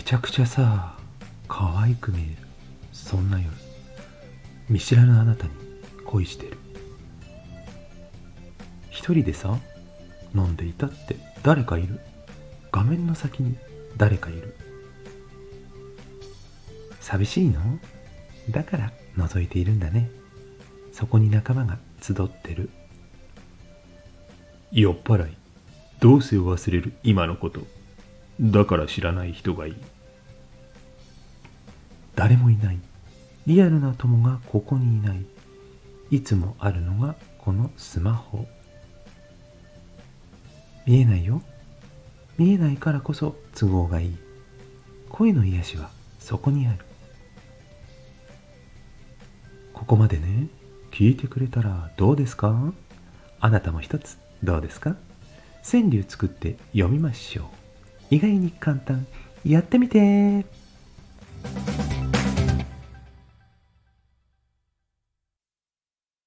めちゃくちゃさ可愛く見える。そんな夜。見知らぬあなたに恋してる。一人でさ飲んでいたって誰かいる。画面の先に誰かいる。寂しいの？だから覗いているんだね。そこに仲間が集ってる。酔っ払い。どうせ忘れる？今のこと。だから知らない人がいい。誰もいない。リアルな友がここにいない。いつもあるのがこのスマホ。見えないよ。見えないからこそ都合がいい。恋の癒しはそこにある。ここまでね。聞いてくれたらどうですか？あなたも一つどうですか？川柳作って読みましょう。意外に簡単。やってみて